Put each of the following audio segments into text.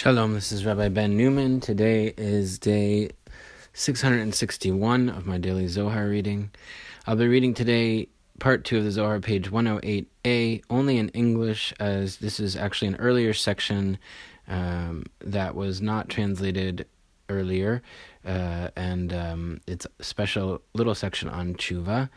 Shalom, this is Rabbi Ben Newman. Today is day 661 of my daily Zohar reading. I'll be reading today part 2 of the Zohar, page 108a, only in English, as this is actually an earlier section um, that was not translated earlier, uh, and um, it's a special little section on tshuva.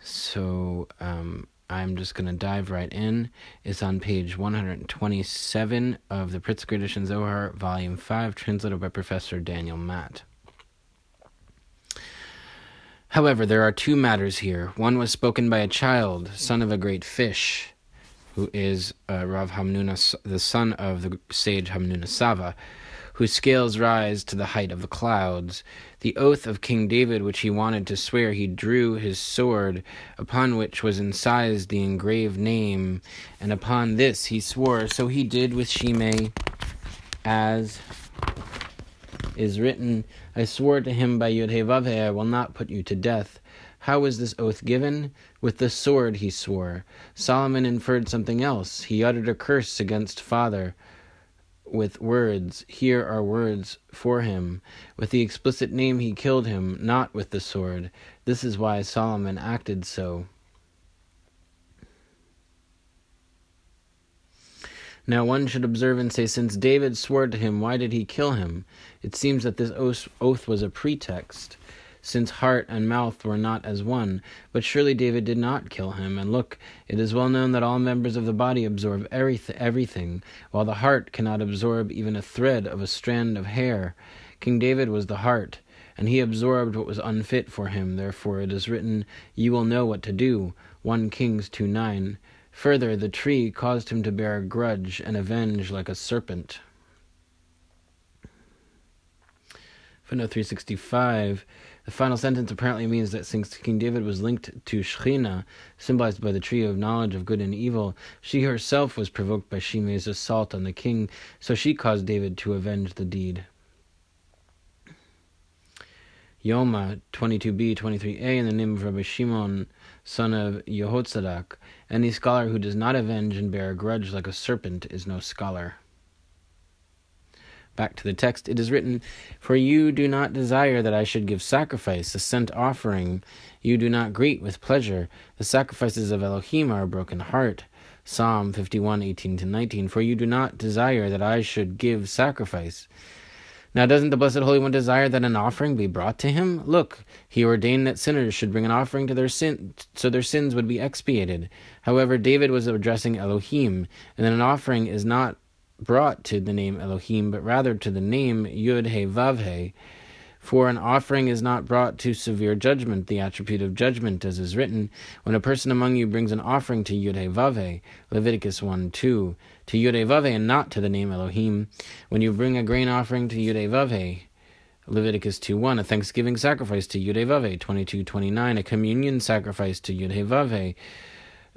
So um, I'm just going to dive right in. It's on page 127 of the Pritzker Edition Zohar, Volume 5, translated by Professor Daniel Matt. However, there are two matters here. One was spoken by a child, son of a great fish, who is uh, Rav Hamnuna, the son of the sage Hamnuna Sava, whose scales rise to the height of the clouds. The oath of King David, which he wanted to swear, he drew his sword, upon which was incised the engraved name, and upon this he swore. So he did with Shimei, as is written, I swore to him by Yudhevavhe, I will not put you to death. How was this oath given? With the sword he swore. Solomon inferred something else. He uttered a curse against father with words. Here are words for him. With the explicit name he killed him, not with the sword. This is why Solomon acted so. Now one should observe and say, since David swore to him, why did he kill him? It seems that this oath was a pretext since heart and mouth were not as one. But surely David did not kill him. And look, it is well known that all members of the body absorb everything, while the heart cannot absorb even a thread of a strand of hair. King David was the heart, and he absorbed what was unfit for him. Therefore it is written, You will know what to do. 1 Kings 2 9. Further, the tree caused him to bear a grudge and avenge like a serpent. Footnote 365. The final sentence apparently means that since King David was linked to Shechina, symbolized by the tree of knowledge of good and evil, she herself was provoked by Shimei's assault on the king, so she caused David to avenge the deed. Yoma 22b 23a in the name of Rabbi Shimon, son of Yehotzadak. Any scholar who does not avenge and bear a grudge like a serpent is no scholar. Back to the text, it is written, For you do not desire that I should give sacrifice, a scent offering. You do not greet with pleasure. The sacrifices of Elohim are a broken heart. Psalm 51, 18 to 19. For you do not desire that I should give sacrifice. Now, doesn't the Blessed Holy One desire that an offering be brought to him? Look, he ordained that sinners should bring an offering to their sin, so their sins would be expiated. However, David was addressing Elohim, and an offering is not brought to the name Elohim, but rather to the name Yud He Vav He. For an offering is not brought to severe judgment, the attribute of judgment, as is written, when a person among you brings an offering to Yud He Vav He, Leviticus 1 2, to Yud He Vav He, and not to the name Elohim. When you bring a grain offering to Yud He Vav He, Leviticus 2 1, a thanksgiving sacrifice to Yud He Vav 22 29, a communion sacrifice to Yud He Vav He,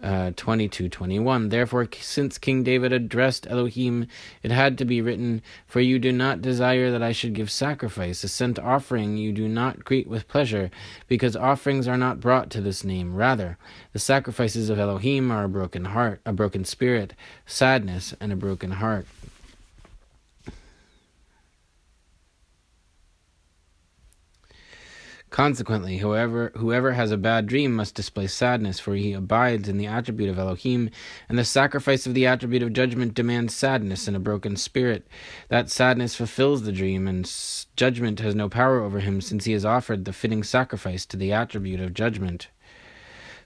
uh, 22 21. Therefore, since King David addressed Elohim, it had to be written, For you do not desire that I should give sacrifice, a scent offering you do not greet with pleasure, because offerings are not brought to this name. Rather, the sacrifices of Elohim are a broken heart, a broken spirit, sadness, and a broken heart. Consequently, whoever whoever has a bad dream must display sadness, for he abides in the attribute of Elohim, and the sacrifice of the attribute of judgment demands sadness and a broken spirit. That sadness fulfills the dream, and judgment has no power over him, since he has offered the fitting sacrifice to the attribute of judgment.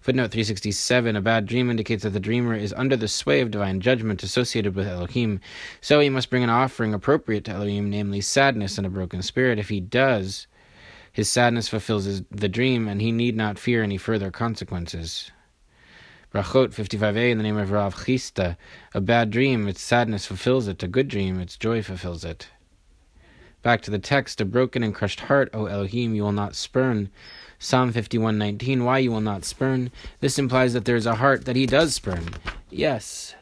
Footnote 367 A bad dream indicates that the dreamer is under the sway of divine judgment associated with Elohim, so he must bring an offering appropriate to Elohim, namely sadness and a broken spirit. If he does, his sadness fulfills his, the dream, and he need not fear any further consequences. Brachot 55a in the name of Rav Chisda. A bad dream, its sadness fulfills it. A good dream, its joy fulfills it. Back to the text, a broken and crushed heart, O Elohim, you will not spurn. Psalm 51:19, why you will not spurn? This implies that there is a heart that he does spurn. Yes.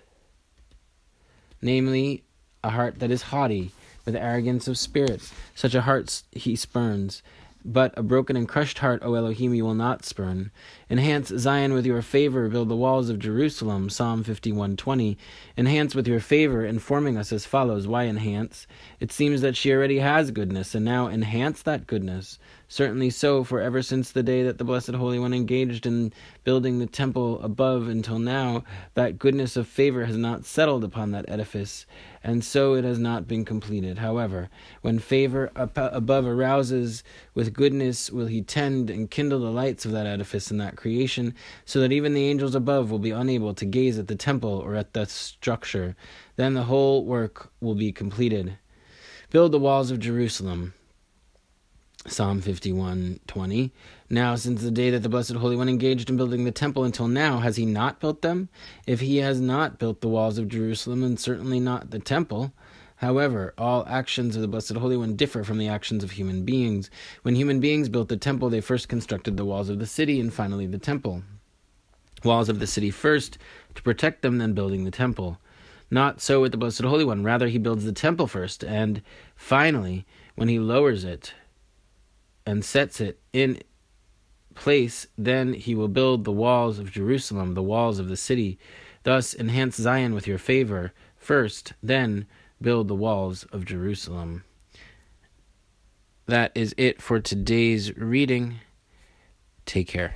Namely, a heart that is haughty, with arrogance of spirit. Such a heart he spurns. But a broken and crushed heart, O Elohim, you will not spurn. Enhance Zion with your favor, build the walls of Jerusalem. Psalm 51:20. Enhance with your favor, informing us as follows. Why enhance? It seems that she already has goodness, and now enhance that goodness. Certainly so, for ever since the day that the Blessed Holy One engaged in building the temple above until now, that goodness of favor has not settled upon that edifice, and so it has not been completed. However, when favor above arouses with goodness, will he tend and kindle the lights of that edifice and that creation, so that even the angels above will be unable to gaze at the temple or at the structure. Then the whole work will be completed. Build the walls of Jerusalem Psalm 51:20. Now, since the day that the Blessed Holy One engaged in building the temple until now, has he not built them? If he has not built the walls of Jerusalem, and certainly not the temple, However, all actions of the Blessed Holy One differ from the actions of human beings. When human beings built the temple, they first constructed the walls of the city and finally the temple. Walls of the city first, to protect them, then building the temple. Not so with the Blessed Holy One. Rather, he builds the temple first, and finally, when he lowers it, and sets it in place, then he will build the walls of Jerusalem, the walls of the city. Thus enhance Zion with your favor first, then build the walls of Jerusalem. That is it for today's reading. Take care.